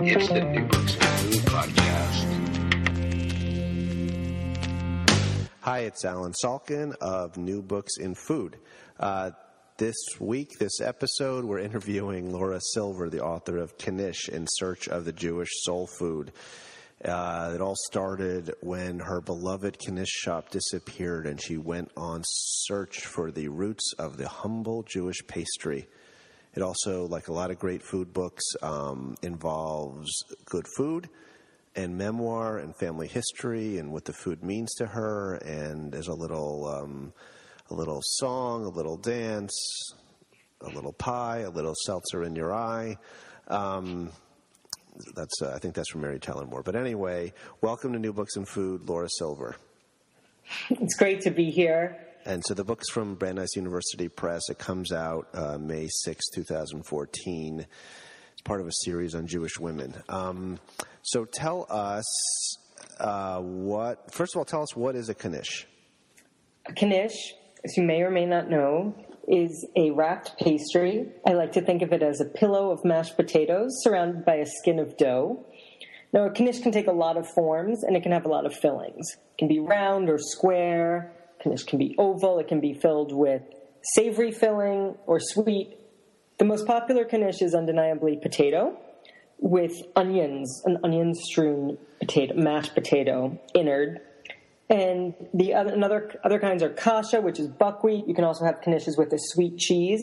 It's the New Books Food podcast. Hi, it's Alan Salkin of New Books in Food. Uh, this week, this episode, we're interviewing Laura Silver, the author of Knish in Search of the Jewish Soul Food. Uh, it all started when her beloved Knish shop disappeared and she went on search for the roots of the humble Jewish pastry. It also, like a lot of great food books, um, involves good food and memoir and family history and what the food means to her. And there's a little, um, a little song, a little dance, a little pie, a little seltzer in your eye. Um, that's uh, I think that's from Mary Tyler. But anyway, welcome to New Books in Food, Laura Silver. It's great to be here. And so the book's from Brandeis University Press. It comes out uh, May 6, 2014. It's part of a series on Jewish women. Um, so tell us uh, what, first of all, tell us what is a knish? A knish, as you may or may not know, is a wrapped pastry. I like to think of it as a pillow of mashed potatoes surrounded by a skin of dough. Now, a knish can take a lot of forms and it can have a lot of fillings. It can be round or square. Knish can be oval. It can be filled with savory filling or sweet. The most popular knish is undeniably potato with onions, an onion strewn potato, mashed potato innard and the other, another other kinds are kasha, which is buckwheat. You can also have knishes with a sweet cheese.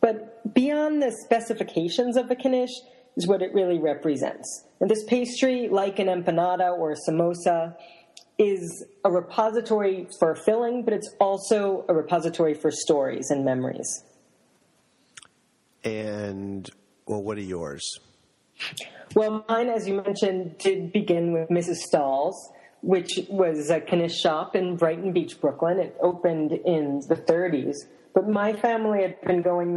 But beyond the specifications of the knish is what it really represents. And this pastry, like an empanada or a samosa, is a repository for filling, but it's also a repository for stories and memories. And, well, what are yours? Well, mine, as you mentioned, did begin with Mrs. Stahl's which was a Knish shop in Brighton Beach, Brooklyn. It opened in the 30s, but my family had been going